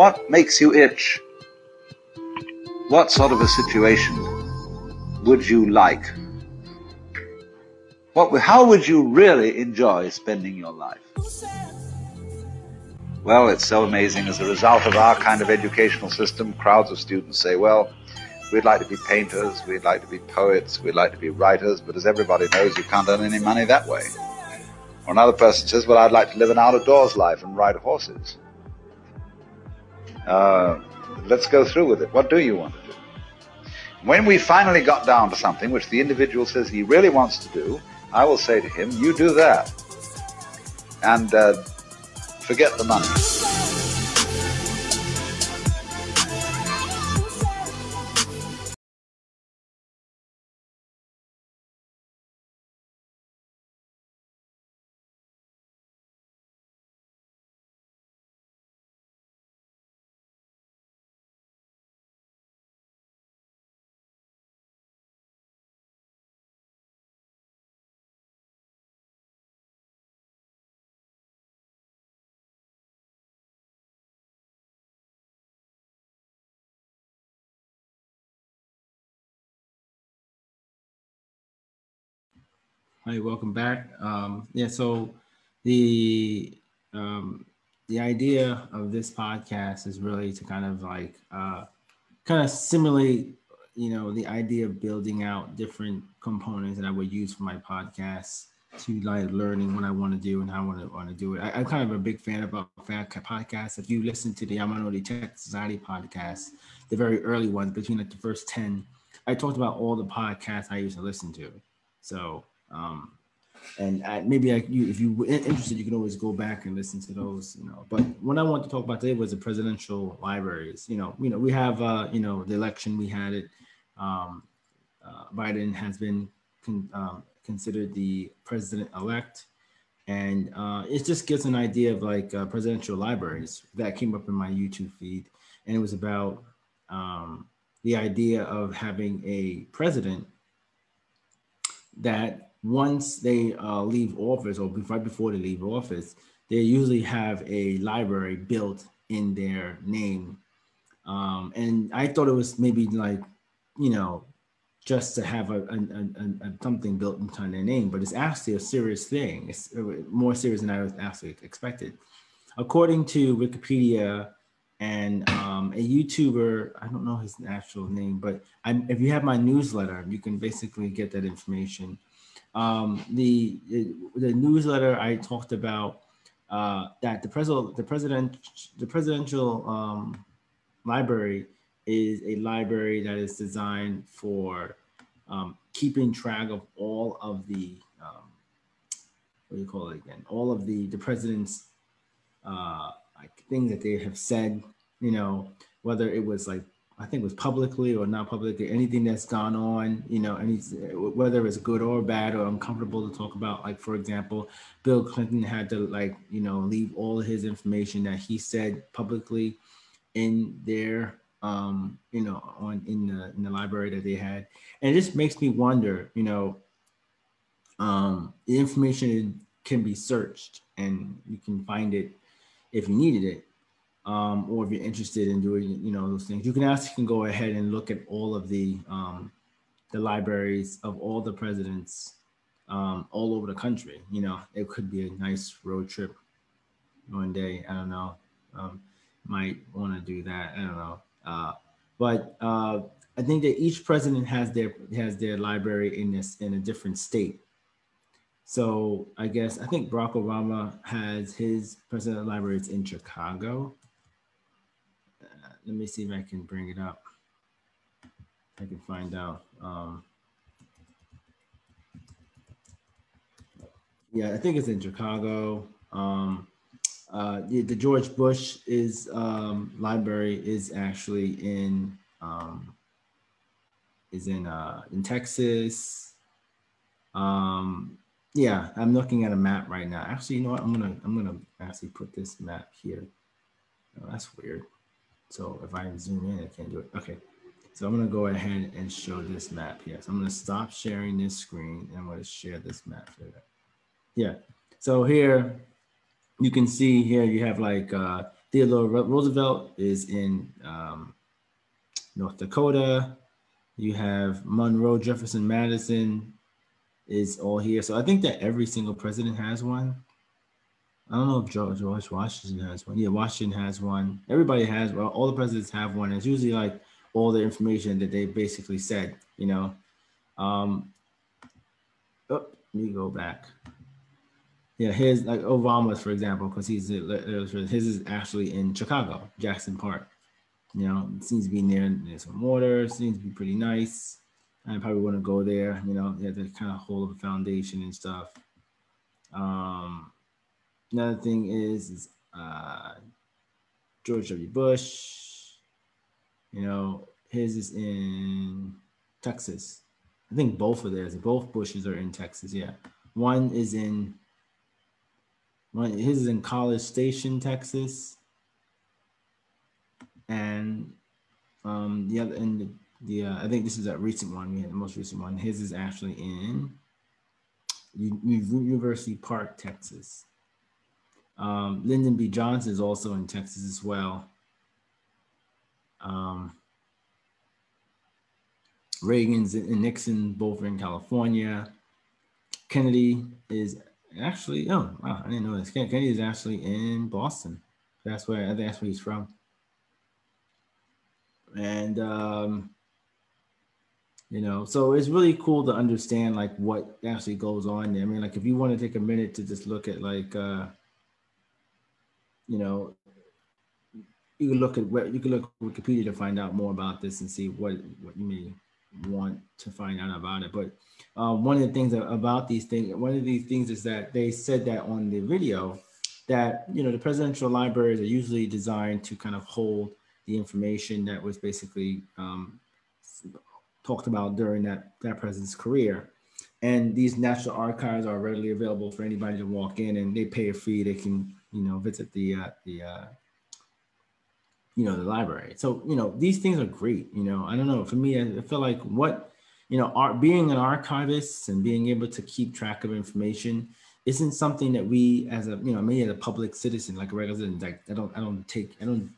What makes you itch? What sort of a situation would you like? What, how would you really enjoy spending your life? Well, it's so amazing. As a result of our kind of educational system, crowds of students say, well, we'd like to be painters, we'd like to be poets, we'd like to be writers, but as everybody knows, you can't earn any money that way. Or another person says, well, I'd like to live an out of doors life and ride horses. Uh, let's go through with it. What do you want to do? When we finally got down to something which the individual says he really wants to do, I will say to him, you do that. And uh, forget the money. Hi, welcome back. Um, yeah, so the um, the idea of this podcast is really to kind of like uh, kind of simulate, you know, the idea of building out different components that I would use for my podcast to like learning what I want to do and how I want to want to do it. I, am kind of a big fan about podcasts. If you listen to the Yamanori Tech Society podcast, the very early ones between like the first ten, I talked about all the podcasts I used to listen to. So um, and I, maybe I, you, if you were interested, you can always go back and listen to those. You know, but what I want to talk about today was the presidential libraries. You know, you know, we have uh, you know the election. We had it. Um, uh, Biden has been con- um, considered the president-elect, and uh, it just gives an idea of like uh, presidential libraries that came up in my YouTube feed, and it was about um, the idea of having a president that once they uh, leave office or right before they leave office, they usually have a library built in their name. Um, and I thought it was maybe like, you know, just to have a, a, a, a something built into their name, but it's actually a serious thing. It's uh, more serious than I was actually expected. According to Wikipedia and um, a YouTuber, I don't know his actual name, but I, if you have my newsletter, you can basically get that information um, the, the newsletter I talked about uh, that the president the president the presidential um, library is a library that is designed for um, keeping track of all of the um, what do you call it again? All of the the president's uh, like things that they have said you know whether it was like I think it was publicly or not publicly, anything that's gone on, you know, any whether it's good or bad or uncomfortable to talk about. Like for example, Bill Clinton had to like, you know, leave all his information that he said publicly in their um, you know, on in the in the library that they had. And it just makes me wonder, you know, um, the information can be searched and you can find it if you needed it um, or if you're interested in doing, you know, those things, you can actually can go ahead and look at all of the um, the libraries of all the presidents um, all over the country. You know, it could be a nice road trip one day. I don't know. Um, might want to do that. I don't know. Uh, but uh, I think that each president has their has their library in this in a different state. So I guess I think Barack Obama has his president libraries in Chicago let me see if I can bring it up. I can find out. Um, yeah, I think it's in Chicago. Um, uh, the, the, George Bush is um, library is actually in um, is in uh, in Texas. Um, yeah, I'm looking at a map right now. Actually, you know what? I'm gonna I'm gonna actually put this map here. Oh, that's weird. So if I zoom in, I can't do it. Okay. So I'm going to go ahead and show this map here. So I'm going to stop sharing this screen and I'm going to share this map here. Yeah. So here you can see here you have like uh, Theodore Roosevelt is in um, North Dakota. You have Monroe Jefferson Madison is all here. So I think that every single president has one. I don't know if George, Washington has one. Yeah, Washington has one. Everybody has. Well, all the presidents have one. It's usually like all the information that they basically said. You know. Um, oh, let me go back. Yeah, his like Obama's, for example, because he's his is actually in Chicago, Jackson Park. You know, seems to be near there's some water. Seems to be pretty nice. I probably want to go there. You know, have to kind of hold a foundation and stuff. Um, another thing is, is uh, George W. Bush. You know, his is in Texas. I think both of theirs, both Bushes are in Texas. Yeah, one is in one. His is in College Station, Texas, and um, the other and the, the uh, I think this is a recent one. Had the most recent one. His is actually in University Park, Texas. Um, Lyndon B. Johnson is also in Texas as well. Um, Reagan's and Nixon both are in California. Kennedy is actually, oh, wow, I didn't know this. Kennedy is actually in Boston. That's where that's where he's from. And um, you know, so it's really cool to understand like what actually goes on there. I mean, like if you want to take a minute to just look at like uh, you know, you can look at you can look Wikipedia to find out more about this and see what what you may want to find out about it. But um, one of the things about these things, one of these things is that they said that on the video that you know the presidential libraries are usually designed to kind of hold the information that was basically um, talked about during that that president's career. And these national archives are readily available for anybody to walk in, and they pay a fee. They can you know visit the uh, the uh, you know the library. So you know these things are great. You know I don't know for me I feel like what you know art, being an archivist and being able to keep track of information isn't something that we as a you know me as a public citizen like a regular citizen like I don't I don't take I don't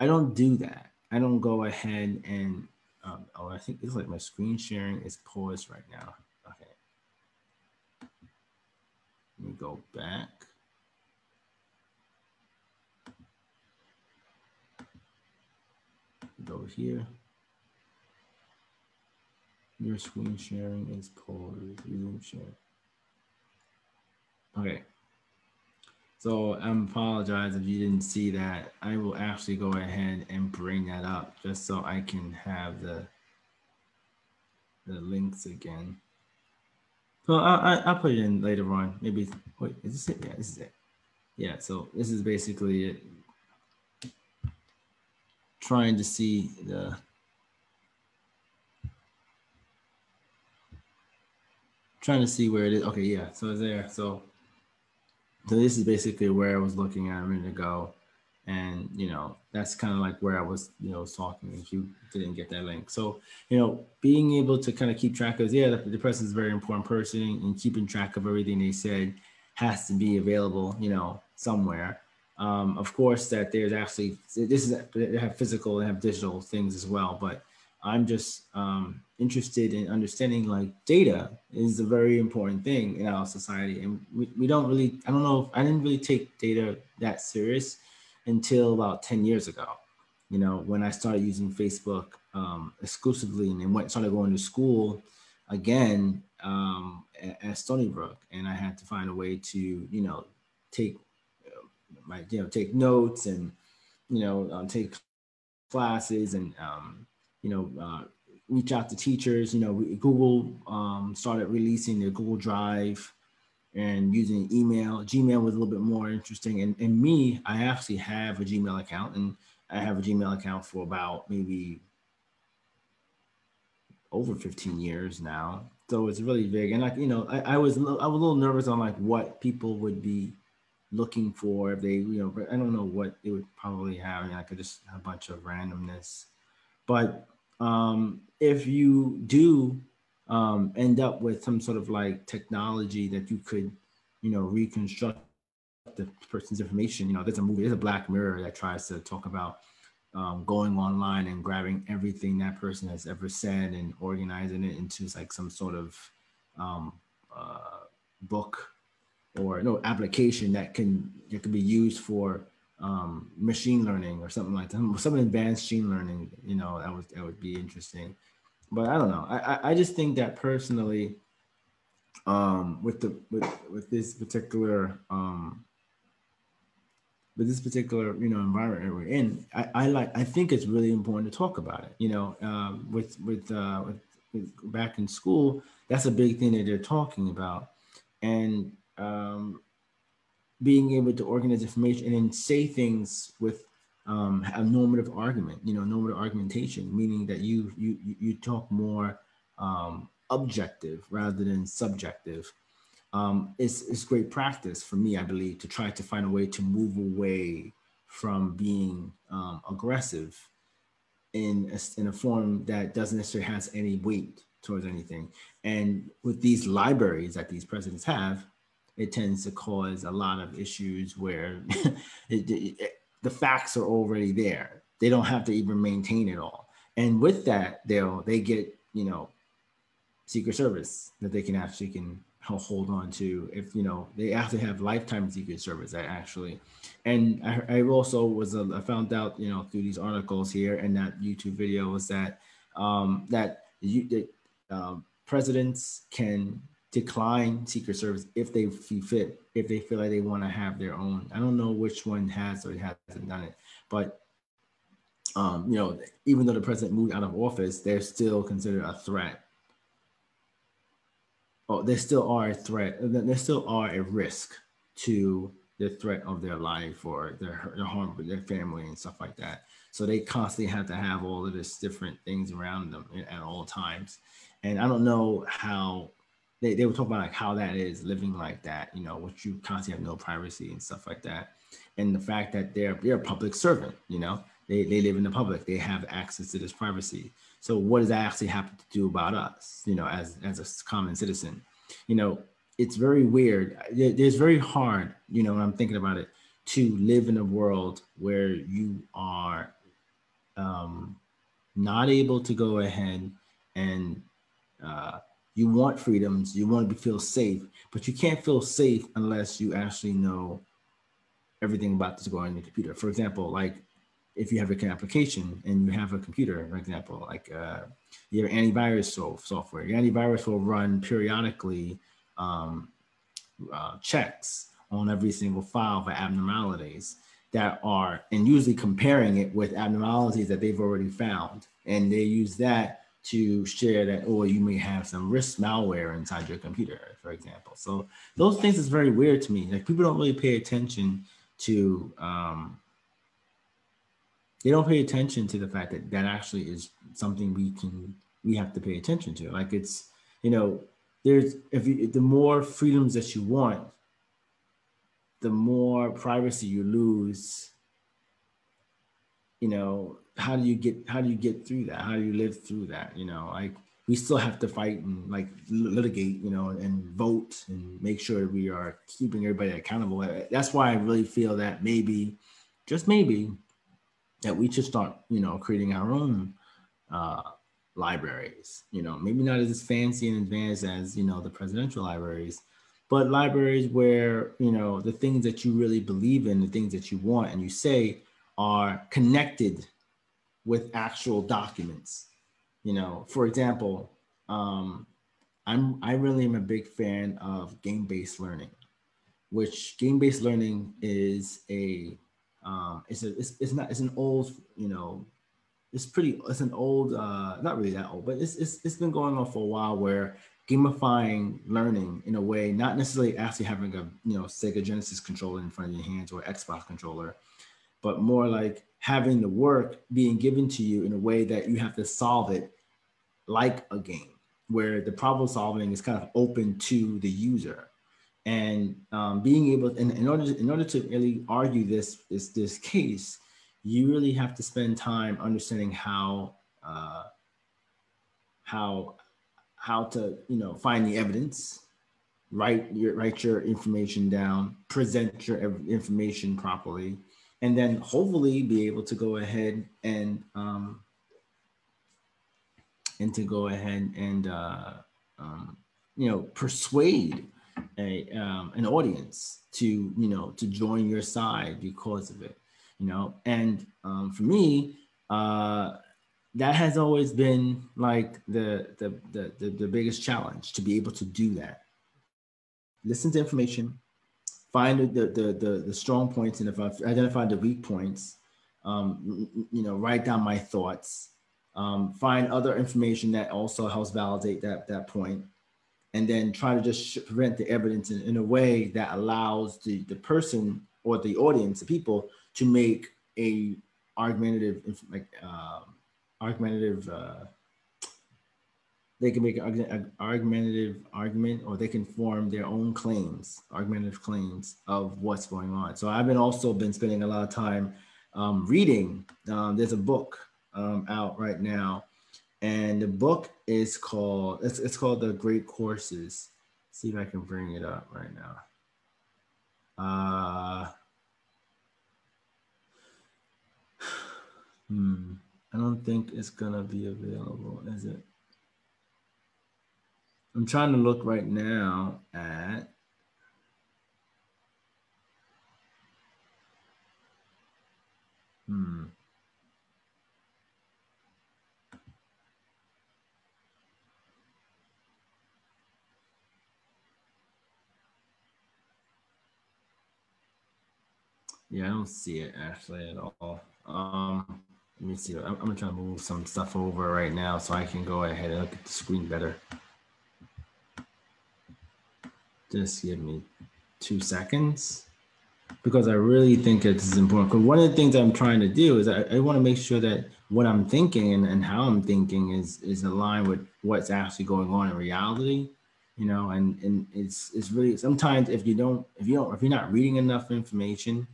I don't do that. I don't go ahead and um, oh I think it's like my screen sharing is paused right now. Okay. Let me go back. go here. Your screen sharing is called Zoom share. Okay. So I apologize if you didn't see that. I will actually go ahead and bring that up just so I can have the the links again. So I, I, will put it in later on. Maybe wait, is this it? Yeah, this is it. Yeah, so this is basically it trying to see the trying to see where it is. Okay, yeah, so it's there. So so this is basically where I was looking at a minute ago. And you know, that's kind of like where I was, you know, talking if you didn't get that link. So, you know, being able to kind of keep track of yeah, the, the person is a very important person and keeping track of everything they said has to be available, you know, somewhere. Um, of course, that there's actually this is they have physical and have digital things as well, but I'm just um, interested in understanding like data is a very important thing in our society, and we, we don't really I don't know I didn't really take data that serious until about ten years ago. You know, when I started using Facebook um, exclusively and then went started going to school again um, at, at Stony Brook, and I had to find a way to you know take might you know take notes and you know um, take classes and um, you know uh, reach out to teachers. You know, Google um, started releasing their Google Drive and using email. Gmail was a little bit more interesting. And, and me, I actually have a Gmail account and I have a Gmail account for about maybe over 15 years now. So it's really big. And like, you know, I, I was, I was a little nervous on like what people would be looking for if they you know i don't know what they would probably have I could just a bunch of randomness but um, if you do um, end up with some sort of like technology that you could you know reconstruct the person's information. You know, there's a movie, there's a Black Mirror that tries to talk about um, going online and grabbing everything that person has ever said and organizing it into like some sort of um, uh, book or no application that can that can be used for um, machine learning or something like that. Some advanced machine learning, you know, that would that would be interesting. But I don't know. I I just think that personally, um, with the with with this particular um, with this particular you know environment that we're in, I, I like I think it's really important to talk about it. You know, um, with with, uh, with with back in school, that's a big thing that they're talking about, and um, being able to organize information and then say things with um, a normative argument, you know, normative argumentation, meaning that you you you talk more um, objective rather than subjective. Um, it's, it's great practice for me, I believe, to try to find a way to move away from being um, aggressive in a, in a form that doesn't necessarily has any weight towards anything. And with these libraries that these presidents have, it tends to cause a lot of issues where it, it, the facts are already there. They don't have to even maintain it all. And with that, they'll they get you know Secret Service that they can actually can hold on to if you know they actually have lifetime Secret Service actually. And I, I also was uh, I found out you know through these articles here and that YouTube video was that um, that you that um, presidents can decline Secret Service if they see fit, if they feel like they want to have their own. I don't know which one has or hasn't done it, but um, you know, even though the president moved out of office, they're still considered a threat. Oh, they still are a threat. They still are a risk to the threat of their life or their, their harm with their family and stuff like that. So they constantly have to have all of this different things around them at all times. And I don't know how they, they were talking about like how that is living like that, you know, which you constantly have no privacy and stuff like that. And the fact that they're they're a public servant, you know, they, they live in the public, they have access to this privacy. So what does that actually have to do about us, you know, as as a common citizen? You know, it's very weird. It's very hard, you know, when I'm thinking about it, to live in a world where you are um, not able to go ahead and uh, you want freedoms, you want to feel safe, but you can't feel safe unless you actually know everything about this going on your computer. For example, like if you have an application and you have a computer, for example, like uh, you antivirus software, your antivirus will run periodically um, uh, checks on every single file for abnormalities that are, and usually comparing it with abnormalities that they've already found. And they use that to share that, or you may have some risk malware inside your computer, for example. So those things is very weird to me. Like people don't really pay attention to, um, they don't pay attention to the fact that that actually is something we can, we have to pay attention to. Like it's, you know, there's, if you, the more freedoms that you want, the more privacy you lose, you know, how do you get how do you get through that? How do you live through that? You know, like we still have to fight and like litigate, you know, and vote and make sure we are keeping everybody accountable. That's why I really feel that maybe, just maybe, that we should start, you know, creating our own uh, libraries. You know, maybe not as fancy and advanced as you know the presidential libraries, but libraries where you know the things that you really believe in, the things that you want, and you say are connected with actual documents. You know, for example, um, I'm I really am a big fan of game-based learning, which game-based learning is a um, it's a it's, it's not it's an old you know it's pretty it's an old uh, not really that old but it's, it's it's been going on for a while where gamifying learning in a way not necessarily actually having a you know Sega Genesis controller in front of your hands or Xbox controller but more like having the work being given to you in a way that you have to solve it like a game where the problem solving is kind of open to the user. And um, being able and in order to, in order to really argue this this this case you really have to spend time understanding how uh, how how to you know find the evidence write your write your information down, present your information properly, and then hopefully be able to go ahead and um, and to go ahead and uh, um, you know persuade a um, an audience to you know to join your side because of it you know? And um, for me uh, that has always been like the, the the, the the biggest challenge to be able to do that. Listen to information find the the the, the strong points and if i've identified the weak points um, you know write down my thoughts um, find other information that also helps validate that that point and then try to just prevent the evidence in, in a way that allows the, the person or the audience, the people, to make a argumentative, like uh, argumentative. Uh, they can make an argumentative argument, or they can form their own claims, argumentative claims of what's going on. So I've been also been spending a lot of time um, reading. Um, there's a book um, out right now and the book is called it's, it's called the great courses Let's see if i can bring it up right now uh hmm i don't think it's gonna be available is it i'm trying to look right now at hmm Yeah, I don't see it actually at all. Um, let me see. I'm, I'm gonna try to move some stuff over right now so I can go ahead and look at the screen better. Just give me two seconds because I really think it's important. Because one of the things I'm trying to do is I, I want to make sure that what I'm thinking and, and how I'm thinking is is aligned with what's actually going on in reality. You know, and and it's it's really sometimes if you don't if you don't if you're not reading enough information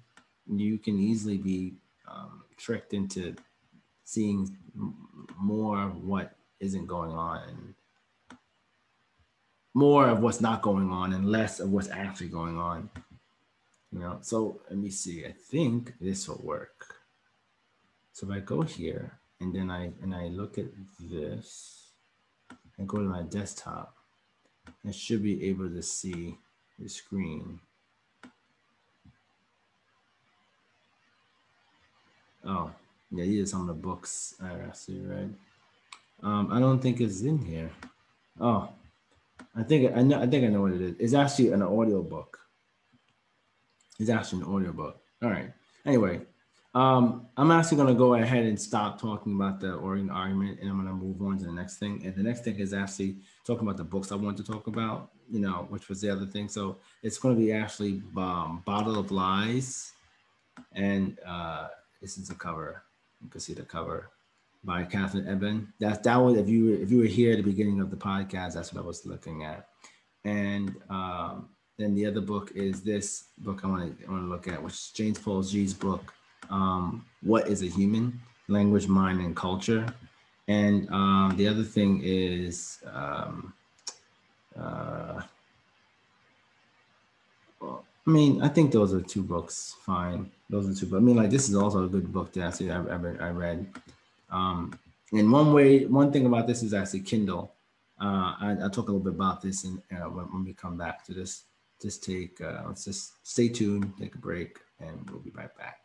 you can easily be um, tricked into seeing more of what isn't going on and more of what's not going on and less of what's actually going on. You know so let me see. I think this will work. So if i go here and then i and i look at this and go to my desktop i should be able to see the screen. Oh, yeah, these are some of the books. I actually read. Um, I don't think it's in here. Oh, I think I know. I think I know what it is. It's actually an audio book. It's actually an audio book. All right. Anyway, um, I'm actually going to go ahead and stop talking about the Oregon argument, and I'm going to move on to the next thing. And the next thing is actually talking about the books I want to talk about. You know, which was the other thing. So it's going to be actually um, Bottle of Lies, and uh, this is the cover. You can see the cover by Katherine Eban. That that was if you were, if you were here at the beginning of the podcast, that's what I was looking at. And um, then the other book is this book I want to I want to look at, which is James Paul Gee's book, um, "What Is a Human: Language, Mind, and Culture." And um, the other thing is um, uh, I mean, I think those are two books fine. Those are two. But I mean, like this is also a good book that I, I, I read. Um, and one way, one thing about this is actually Kindle. Uh, I, will talk a little bit about this and uh, when, when, we come back to this. Just take, uh, let's just stay tuned, take a break, and we'll be right back.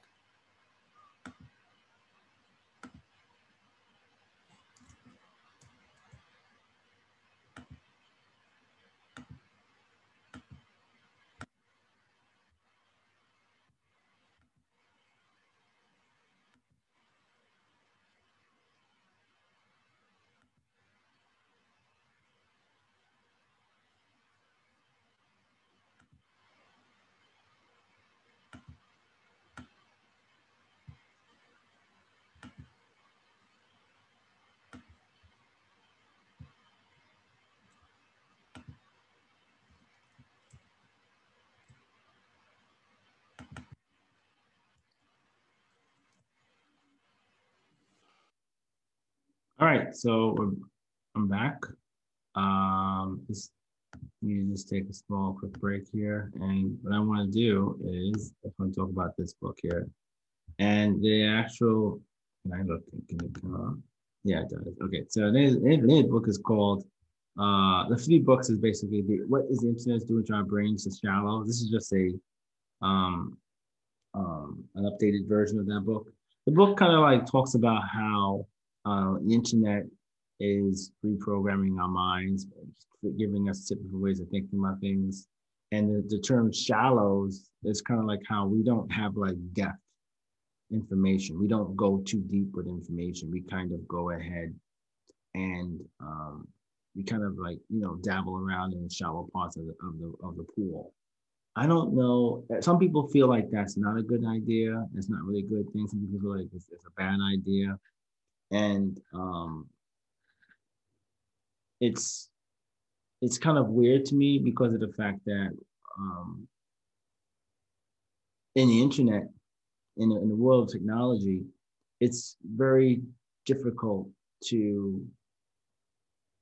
All right, so I'm back. Um, this You just take a small quick break here. And what I want to do is I want to talk about this book here. And the actual, can I look? Can it come up? Yeah, it does. Okay, so the, the book is called, uh, the three books is basically the, what is the internet doing to our brains is shallow. This is just a, um, um, an updated version of that book. The book kind of like talks about how uh, the internet is reprogramming our minds, giving us different ways of thinking about things. And the, the term shallows is kind of like how we don't have like depth information. We don't go too deep with information. We kind of go ahead and um, we kind of like you know dabble around in the shallow parts of the of the of the pool. I don't know. Some people feel like that's not a good idea. It's not really a good thing. Some people feel like it's, it's a bad idea, and um, it's it's kind of weird to me because of the fact that um, in the internet, in, in the world of technology, it's very difficult to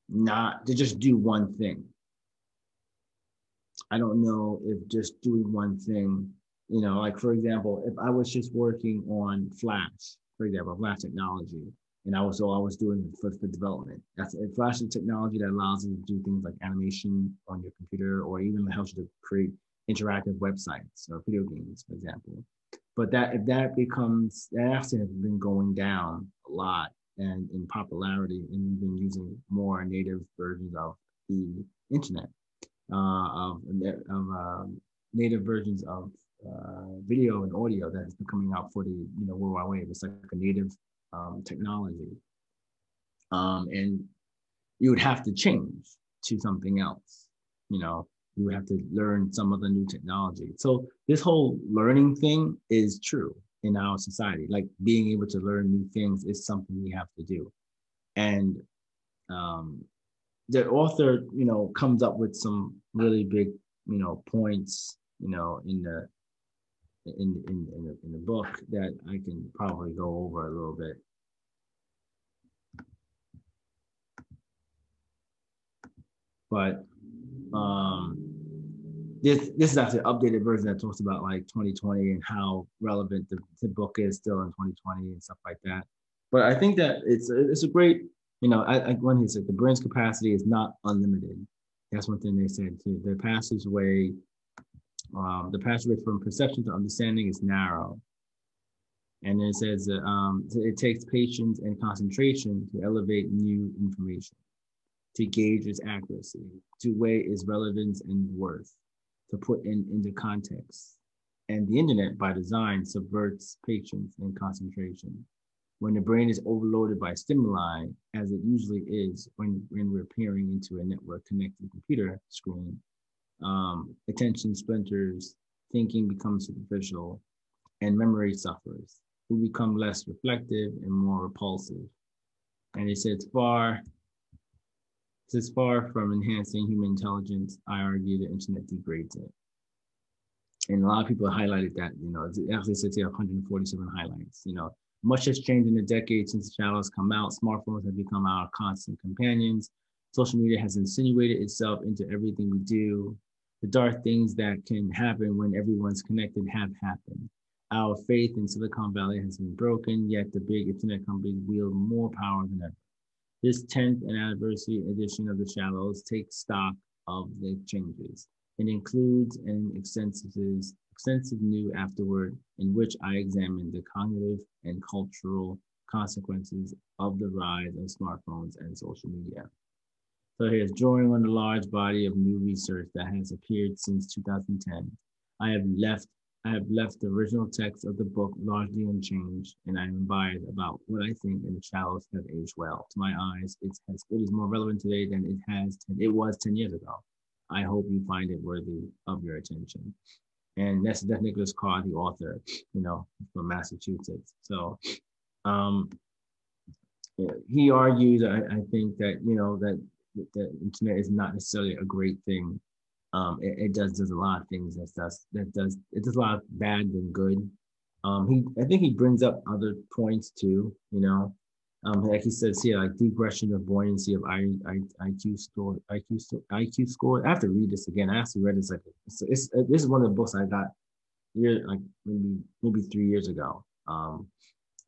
not to just do one thing. I don't know if just doing one thing, you know, like for example, if I was just working on Flash, for example, Flash technology, and I was so I was doing for, for development. That's a Flash is technology that allows you to do things like animation on your computer, or even helps you to create interactive websites or video games, for example. But that if that becomes that actually has been going down a lot and in popularity, and we've been using more native versions of the internet, uh, of of um, native versions of uh, video and audio that has been coming out for the you know World Wide Web. It's like a native um, technology. Um, and you would have to change to something else. You know, you would have to learn some of the new technology. So this whole learning thing is true in our society. Like being able to learn new things is something we have to do. And um, the author, you know, comes up with some really big, you know, points, you know, in the in in in the, in book that I can probably go over a little bit. But um, this this is actually an updated version that talks about like 2020 and how relevant the, the book is still in 2020 and stuff like that. But I think that it's a, it's a great, you know, I, I when he said the brain's capacity is not unlimited. That's one thing they said too. The passageway um, the passageway from perception to understanding is narrow. And it says um, it takes patience and concentration to elevate new information, to gauge its accuracy, to weigh its relevance and worth, to put in into context. And the internet, by design, subverts patience and concentration. When the brain is overloaded by stimuli, as it usually is when, when we're peering into a network connected computer screen, um, attention splinters, thinking becomes superficial, and memory suffers. We become less reflective and more repulsive. And it says far, says far from enhancing human intelligence, I argue the internet degrades it. And a lot of people highlighted that, you know, it actually says here 147 highlights, you know, much has changed in the decade since the Shallows come out. Smartphones have become our constant companions. Social media has insinuated itself into everything we do the dark things that can happen when everyone's connected have happened. Our faith in Silicon Valley has been broken, yet the big internet companies wield more power than ever. This 10th anniversary edition of The Shallows takes stock of the changes. It includes an extensive, extensive new afterword in which I examine the cognitive and cultural consequences of the rise of smartphones and social media. So he here's drawing on the large body of new research that has appeared since 2010. I have left I have left the original text of the book largely unchanged, and I am biased about what I think in the shallows have aged well. To my eyes, it has it is more relevant today than it has it was 10 years ago. I hope you find it worthy of your attention. And that's Death Nicholas Carr, the author, you know, from Massachusetts. So um, he argues, I, I think that, you know, that the internet is not necessarily a great thing. Um, it, it, does does a lot of things that does that does it does a lot of bad than good. Um, he I think he brings up other points too. You know, Um, like he says here, like degression of buoyancy of I, I, IQ score, IQ IQ score. I have to read this again. I actually read this like it's, it's this is one of the books I got year like maybe maybe three years ago. Um,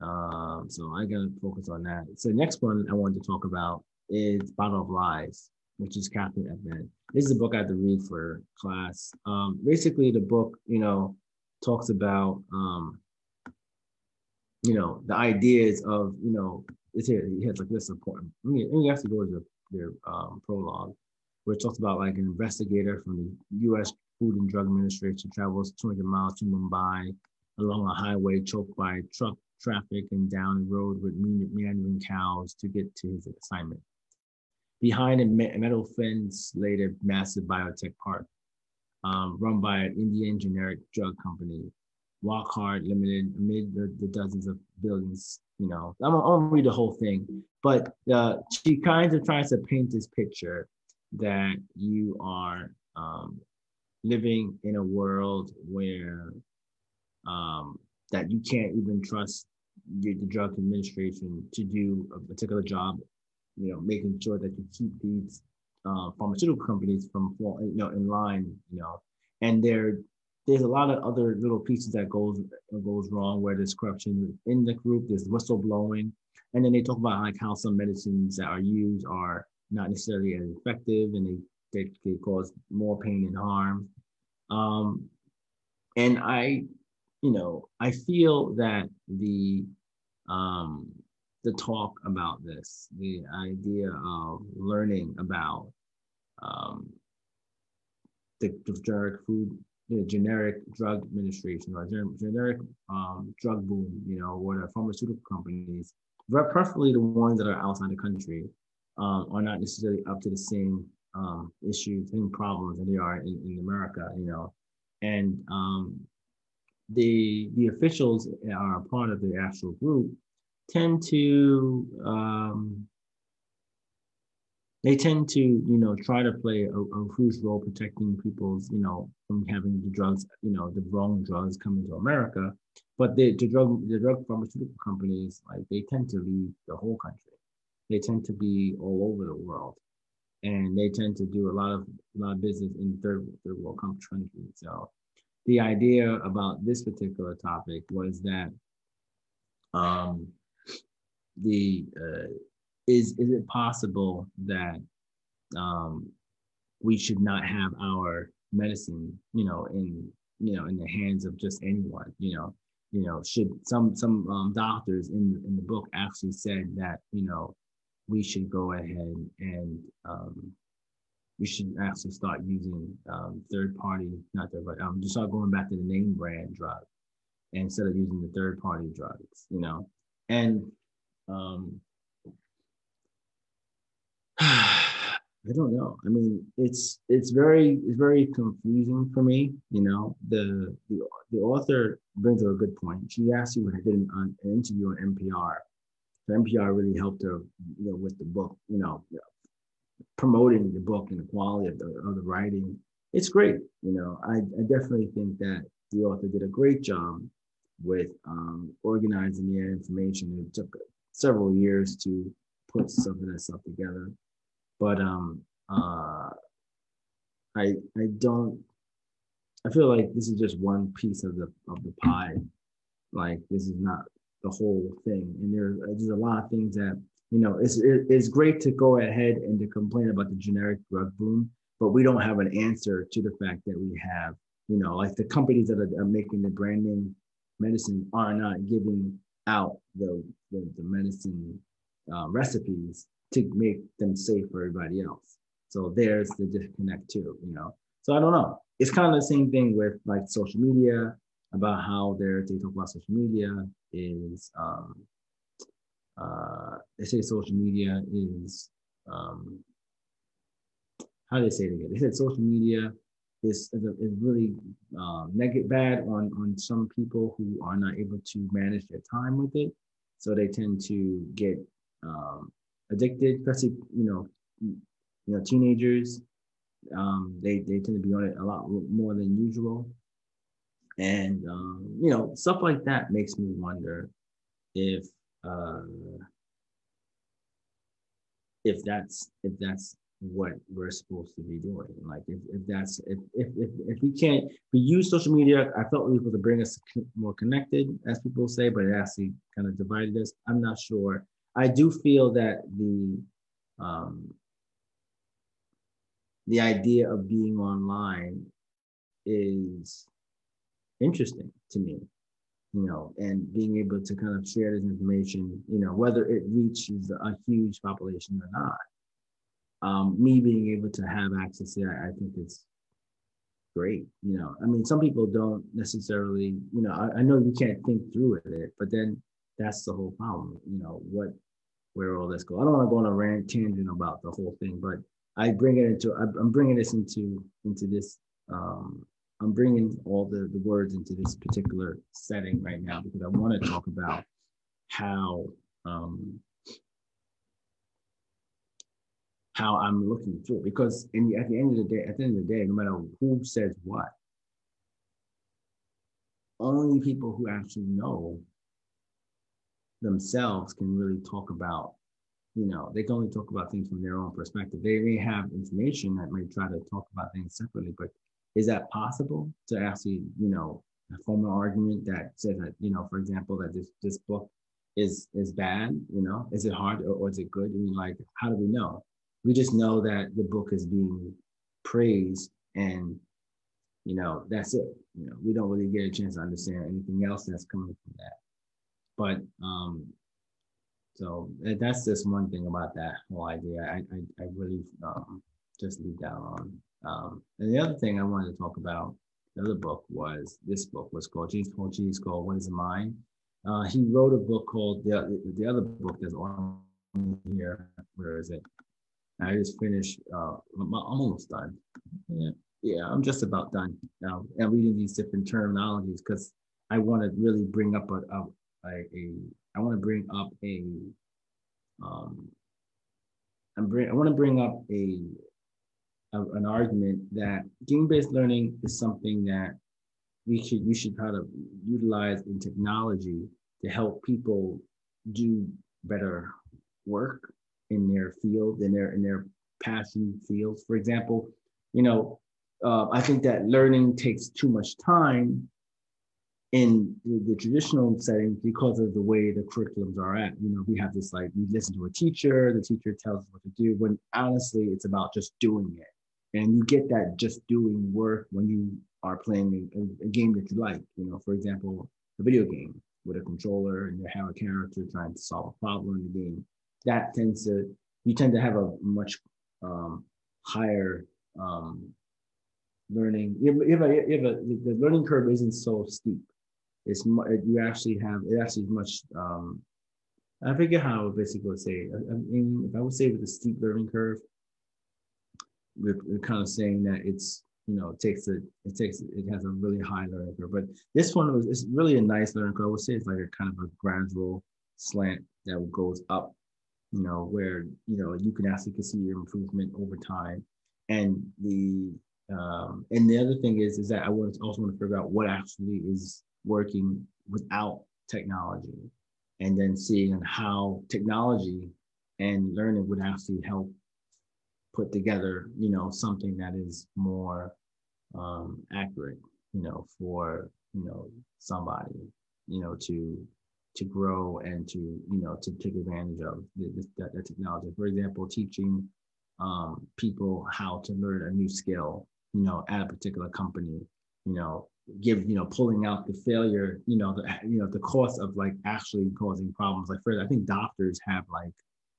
um, so I gotta focus on that. So next one I wanted to talk about is Bottle of Lies, which is Katherine Eban. This is a book I had to read for class. Um, basically, the book, you know, talks about um, you know, the ideas of, you know, it's here, he has like this important. I mean, you have to go to their um, prologue, where it talks about like an investigator from the U.S. Food and Drug Administration travels 200 miles to Mumbai along a highway choked by truck traffic and down a road with meandering cows to get to his assignment. Behind a metal fence laid a massive biotech park um, run by an Indian generic drug company, Wockhardt Limited, amid the, the, dozens of buildings. You know, I'm, gonna read the whole thing, but uh, she kind of tries to paint this picture that you are um, living in a world where um, that you can't even trust the drug administration to do a particular job, you know, making sure that you keep these uh, pharmaceutical companies from, you know, in line, you know, and there, there's a lot of other little pieces that goes goes wrong where there's corruption in the group, there's whistleblowing, and then they talk about like how some medicines that are used are not necessarily as effective, and they they, they cause more pain and harm. Um, and I you know, I feel that the um, the talk about this, the idea of learning about um, the, the generic food, the generic drug administration or generic um, drug boom, you know, or the pharmaceutical companies, preferably the ones that are outside the country, um, are not necessarily up to the same um, issues, same problems that they are in, in America, you know. And um, the the officials are part of the actual group tend to um, they tend to you know try to play a, a, huge role protecting people's you know from having the drugs you know the wrong drugs coming to America, but the, the drug the drug pharmaceutical companies like they tend to leave the whole country. They tend to be all over the world, and they tend to do a lot of a lot of business in third third world countries. So the idea about this particular topic was that um, the uh, is is it possible that um, we should not have our medicine, you know, in you know in the hands of just anyone, you know, you know, should some some um, doctors in in the book actually said that you know we should go ahead and um, we should actually start using um, third party, not third party, um, just start going back to the name brand drug instead of using the third party drugs, you know? And um, I don't know. I mean, it's it's very it's very confusing for me. You know, the the, the author brings up a good point. She actually did an, an interview on NPR. So NPR really helped her, you know, with the book. You know, promoting the book and the quality of the, of the writing. It's great. You know, I, I definitely think that the author did a great job with um, organizing the information. It took several years to put some of that stuff together, but um, uh, I I don't. I feel like this is just one piece of the of the pie. Like this is not the whole thing, and there, there's a lot of things that you know, it's it's great to go ahead and to complain about the generic drug boom, but we don't have an answer to the fact that we have, you know, like the companies that are, are making the brand medicine are not giving out the the, the medicine uh, recipes to make them safe for everybody else. So there's the disconnect too, you know. So I don't know. It's kind of the same thing with like social media about how they're they talk about social media is um, uh, they say social media is um, how do they say it again? They said social media is is, a, is really um, negative bad on on some people who are not able to manage their time with it, so they tend to get um, addicted, especially you know you know teenagers. Um, they they tend to be on it a lot more than usual, and um, you know stuff like that makes me wonder if uh, if that's if that's what we're supposed to be doing. Like if, if that's if, if if we can't we use social media, I felt able to bring us more connected, as people say, but it actually kind of divided us. I'm not sure. I do feel that the um, the idea of being online is interesting to me you know, and being able to kind of share this information, you know, whether it reaches a huge population or not. Um, me being able to have access to I, I think it's great. You know, I mean, some people don't necessarily, you know, I, I know you can't think through it, but then that's the whole problem. You know, what, where all this go. I don't want to go on a rant tangent about the whole thing, but I bring it into, I'm bringing this into into this um, I'm bringing all the, the words into this particular setting right now because I want to talk about how um, how I'm looking through. Because in the, at the end of the day, at the end of the day, no matter who says what, only people who actually know themselves can really talk about, you know, they can only talk about things from their own perspective. They may have information that may try to talk about things separately, but is that possible to actually, you know, form an argument that says that, you know, for example, that this this book is is bad, you know, is it hard or, or is it good? I mean, like, how do we know? We just know that the book is being praised and you know, that's it. You know, we don't really get a chance to understand anything else that's coming from that. But um, so that's just one thing about that whole idea. I I, I really um, just leave that on. Um, and the other thing I wanted to talk about, the other book was this book was called James Paul Gee's called What Is a Mind? Uh, he wrote a book called the, the other book that's on here. Where is it? I just finished. Uh, I'm, almost done. Yeah, yeah, I'm just about done now. I'm reading these different terminologies because I want to really bring up a, a, a, a I want to bring up a um, I'm bring I want to bring up a a, an argument that game-based learning is something that we should we should try to utilize in technology to help people do better work in their field in their in their passion fields. For example, you know, uh, I think that learning takes too much time in the, the, traditional setting because of the way the curriculums are at. You know, we have this like we listen to a teacher, the teacher tells us what to do. When honestly, it's about just doing it and you get that just doing work when you are playing a, a, game that you like you know for example a video game with a controller and you have a character trying to solve a problem in the game that tends to you tend to have a much um, higher um, learning you have, a, a, the learning curve isn't so steep it's you actually have it actually much um, I forget how I basically would say. I mean, if I would say with a steep learning curve, we're, we're kind of saying that it's you know it takes a it takes it has a really high learning curve. But this one was it's really a nice learning curve. I would say it's like a kind of a gradual slant that goes up, you know, where you know you can actually can see your improvement over time. And the um, and the other thing is is that I want to also want to figure out what actually is working without technology, and then seeing how technology and learning would actually help put together, you know, something that is more um, accurate, you know, for you know somebody, you know, to to grow and to you know to take advantage of the, the, the technology. For example, teaching um, people how to learn a new skill, you know, at a particular company, you know, give you know pulling out the failure, you know, the you know the cost of like actually causing problems. Like for I think doctors have like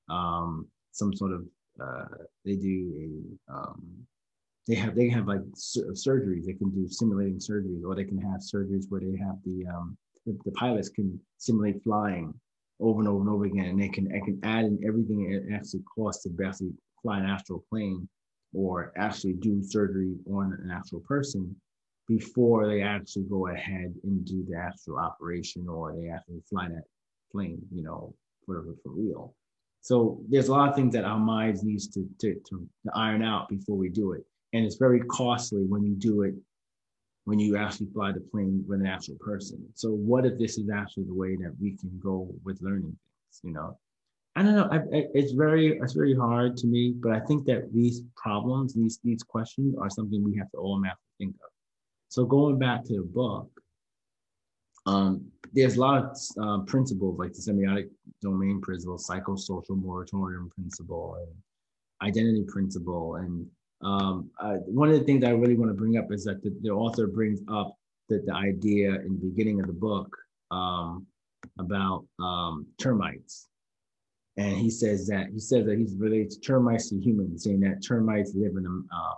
um, some sort of uh, they do a um, they have they have like sur- surgeries. They can do simulating surgeries, or they can have surgeries where they have the um, the, the, pilots can simulate flying over and over and over again, and they can they can add in everything it actually costs to basically fly an astral plane or actually do surgery on an actual person before they actually go ahead and do the actual operation or they actually fly that plane, you know, for, for real. So there's a lot of things that our minds needs to, to, to iron out before we do it. And it's very costly when you do it, when you actually fly the plane with an actual person. So what if this is actually the way that we can go with learning things, you know? I don't know. I, I, it's very it's very hard to me, but I think that these problems, these these questions, are something we have to all have to think of. So going back to the book, um, there's a lot of uh, principles like the semiotic domain principle, psychosocial moratorium principle, and identity principle. And um, uh, one of the things I really want to bring up is that the, the author brings up that the idea in the beginning of the book um, about um, termites. And he says that he says that he's related termites to humans, saying that termites live in a uh,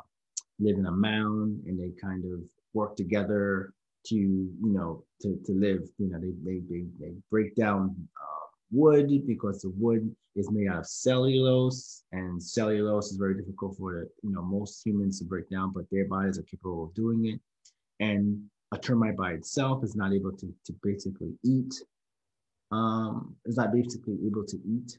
live in a mound and they kind of work together to you know to, to live you know they they they, they break down uh, wood because the wood is made out of cellulose and cellulose is very difficult for the, you know most humans to break down but their bodies are capable of doing it. And a termite by itself is not able to, to basically eat um is not basically able to eat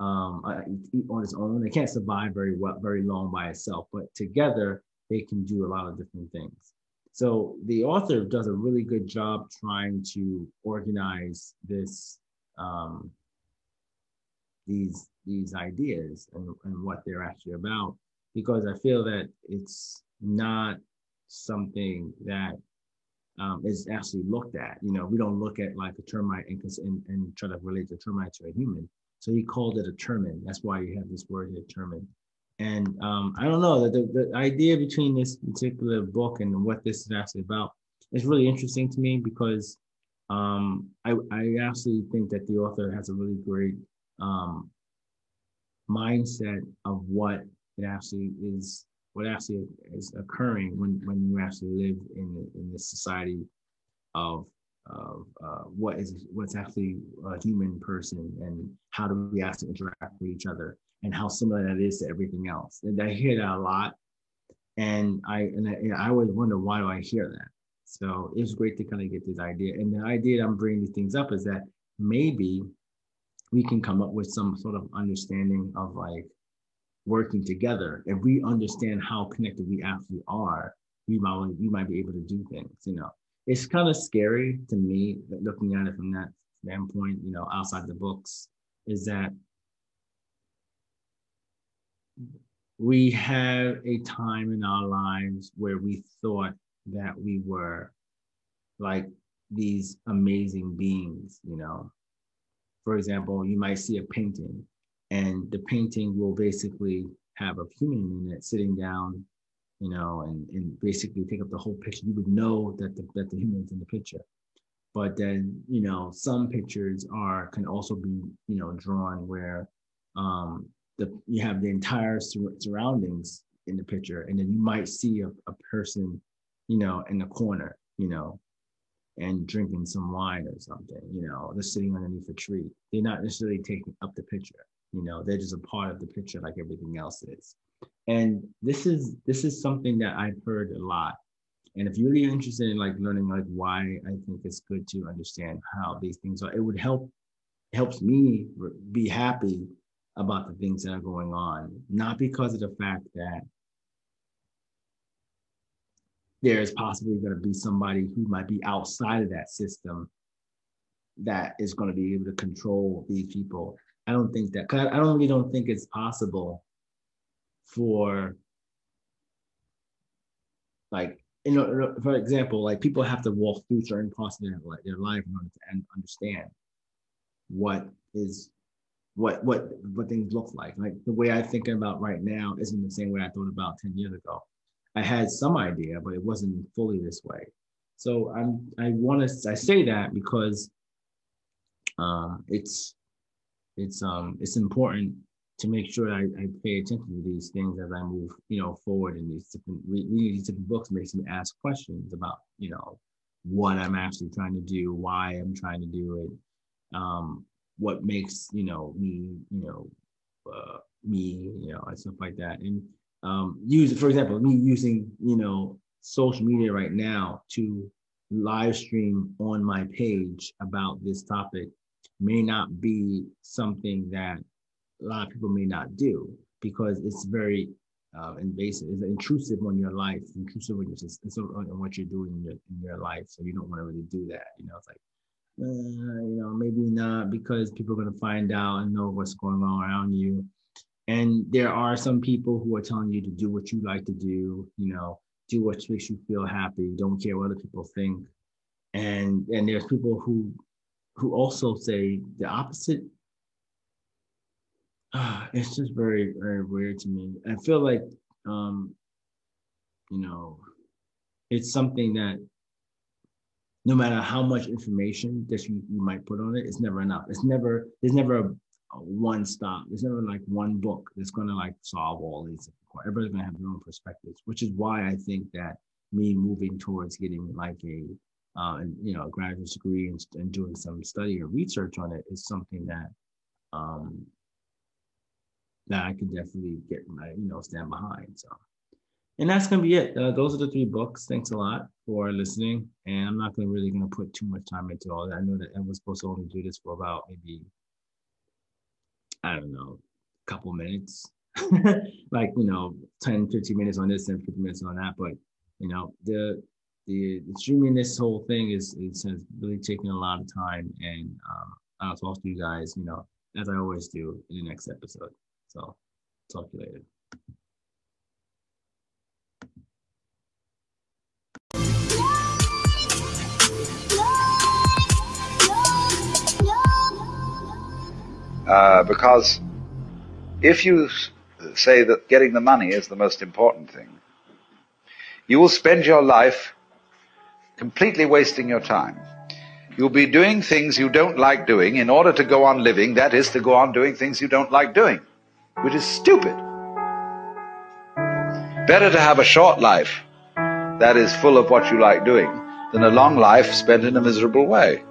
um uh, eat on its own. It can't survive very well very long by itself but together they can do a lot of different things. So the author does a really good job trying to organize this um, these these ideas and, and what they're actually about because I feel that it's not something that um, is actually looked at. You know, we don't look at like a termite and, and, and try to relate the termite to a human. So he called it a termin. That's why you have this word here, termin. And um, I don't know the, the idea between this particular book and what this is actually about is really interesting to me because um, I, I actually think that the author has a really great um, mindset of what it actually is, what actually is occurring when, when you actually live in, in this society of of uh, what is what's actually a human person and how do we actually interact with each other and how similar that is to everything else. And I hear that a lot, and I and I, I always wonder why do I hear that. So it's great to kind of get this idea. And the idea I'm bringing these things up is that maybe we can come up with some sort of understanding of like working together. If we understand how connected we actually are, we might we might be able to do things. You know, it's kind of scary to me looking at it from that standpoint. You know, outside the books, is that we have a time in our lives where we thought that we were like these amazing beings, you know. For example, you might see a painting, and the painting will basically have a human in it sitting down, you know, and, and basically take up the whole picture. You would know that the, that the human's in the picture. But then, you know, some pictures are can also be, you know, drawn where um, the you have the entire sur- surroundings in the picture, and then you might see a, a person, you know, in the corner, you know, and drinking some wine or something, you know, they're sitting underneath a tree. They're not necessarily taking up the picture, you know, they're just a part of the picture like everything else is. And this is this is something that I've heard a lot. And if you're really interested in like learning like why I think it's good to understand how these things are, it would help helps me be happy about the things that are going on, not because of the fact that there is possibly going to be somebody who might be outside of that system that is going to be able to control these people. I don't think that, I don't really don't think it's possible for like, you know, for example, like people have to walk through certain parts of their, their life in order to understand what is what what what things look like. Like the way I think about right now isn't the same way I thought about 10 years ago. I had some idea, but it wasn't fully this way. So I'm I want to I say that because uh, it's it's um it's important to make sure I, I pay attention to these things as I move you know forward in these different reading these different books makes me ask questions about you know what I'm actually trying to do, why I'm trying to do it, um, what makes you know me you know uh, me you know and stuff like that and um, use for example me using you know social media right now to live stream on my page about this topic may not be something that a lot of people may not do because it's very uh, invasive, it's intrusive on your life, intrusive on, your, on what you're doing in your, in your life. So you don't want to really do that. You know, it's like you know, maybe not because people are going to find out and know what's going on around you. And there are some people who are telling you to do what you like to do, you know, do what makes you feel happy, don't care what other people think. And and there's people who who also say the opposite. Uh, it's just very, very weird to me. I feel like um, you know, it's something that no matter how much information that you, you might put on it, it's never enough. It's never, there's never a one stop. There's never like one book that's going to like solve all these. Everybody's going to have their own perspectives, which is why I think that me moving towards getting like a, uh, you know, a graduate degree and, and doing some study or research on it is something that, um, that I could definitely get my, you know, stand behind. So and that's gonna be it. Uh, those are the three books. Thanks a lot for listening. And I'm not gonna really gonna put too much time into all that. I know that I was supposed to only do this for about maybe I don't know, a couple minutes. like, you know, 10, 15 minutes on this and 15 minutes on that. But you know, the the, the streaming this whole thing is is has really taken a lot of time and um I'll talk to you guys, you know, as I always do in the next episode. So talk to you later. Uh, because if you say that getting the money is the most important thing, you will spend your life completely wasting your time. You'll be doing things you don't like doing in order to go on living, that is, to go on doing things you don't like doing, which is stupid. Better to have a short life that is full of what you like doing than a long life spent in a miserable way.